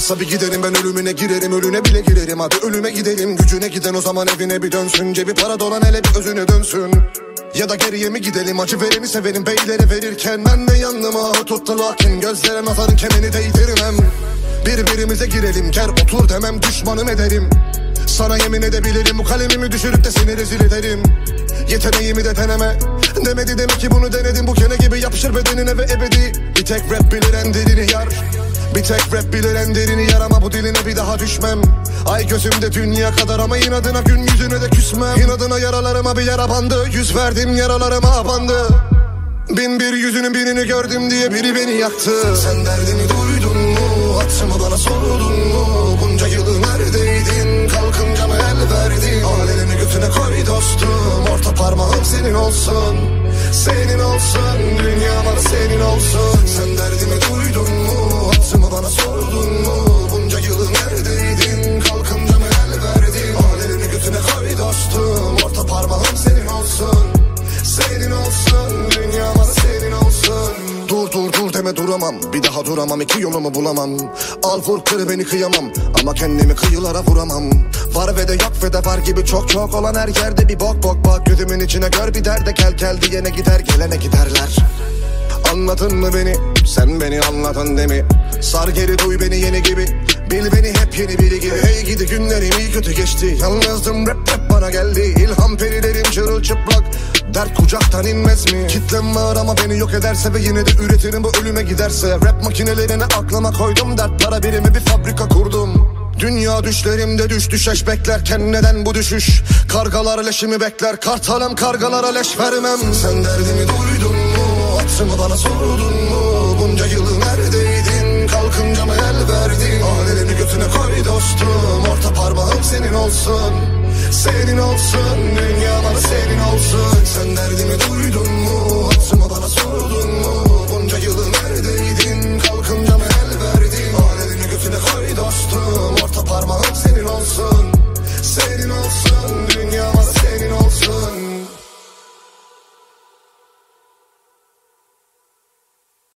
varsa bir giderim ben ölümüne girerim Ölüne bile girerim. Hadi ölüme gidelim Gücüne giden o zaman evine bir dönsün. Cebi para dolan hele bir özüne dönsün. Ya da geriye mi gidelim acı vereni severim. Beylere verirken Ben de yanıma tuttu lakin gözlere nazarın kemeni değdirmem. Birbirimize girelim ker otur demem düşmanım ederim. Sana yemin edebilirim bu kalemimi düşürüp de seni rezil ederim. Yeteneğimi de deneme Demedi demek ki bunu denedim. Bu kene gibi yapışır bedenine ve ebedi. Bir tek rap bilir en derini yar bir tek rap bilir en derini yar ama bu diline bir daha düşmem Ay gözümde dünya kadar ama inadına gün yüzüne de küsmem İnadına yaralarıma bir yara bandı Yüz verdim yaralarıma abandı Bin bir yüzünün birini gördüm diye biri beni yaktı Sen derdimi duydun mu? Hatımı bana sordun mu? Bunca yılı neredeydin? Kalkınca mı el verdin? Alelini götüne koy dostum Orta parmağım senin olsun Senin olsun Dünya bana senin olsun duramam. Bir daha duramam iki yolumu bulamam. Al vur kır beni kıyamam. Ama kendimi kıyılara vuramam. Var ve de yok ve de var gibi çok çok olan her yerde bir bok bok bak Gözümün içine gör bir derde gel gel diyene gider gelene giderler. Anladın mı beni? Sen beni anladın değil mi? Sar geri duy beni yeni gibi. Bil beni hep yeni biri gibi. Hey gidi günlerim iyi kötü geçti. Yalnızdım rap rap bana geldi. İlham perilerim çırılçıplak Dert kucaktan inmez mi? Kitlem var ama beni yok ederse Ve yine de üretirim bu ölüme giderse Rap makinelerini aklıma koydum Dert para birimi bir fabrika kurdum Dünya düşlerimde düş düşeş beklerken neden bu düşüş? Kargalar leşimi bekler kartalım kargalara leş vermem Sen derdimi duydun mu? Atımı bana sordun mu? Bunca yılı neredeydin? Kalkınca mı el verdin? Alelini götüne koy dostum Orta parmağım senin olsun Senin olsun Dünya bana senin olsun Sen derdimi duydun mu? Atımı bana sordun mu?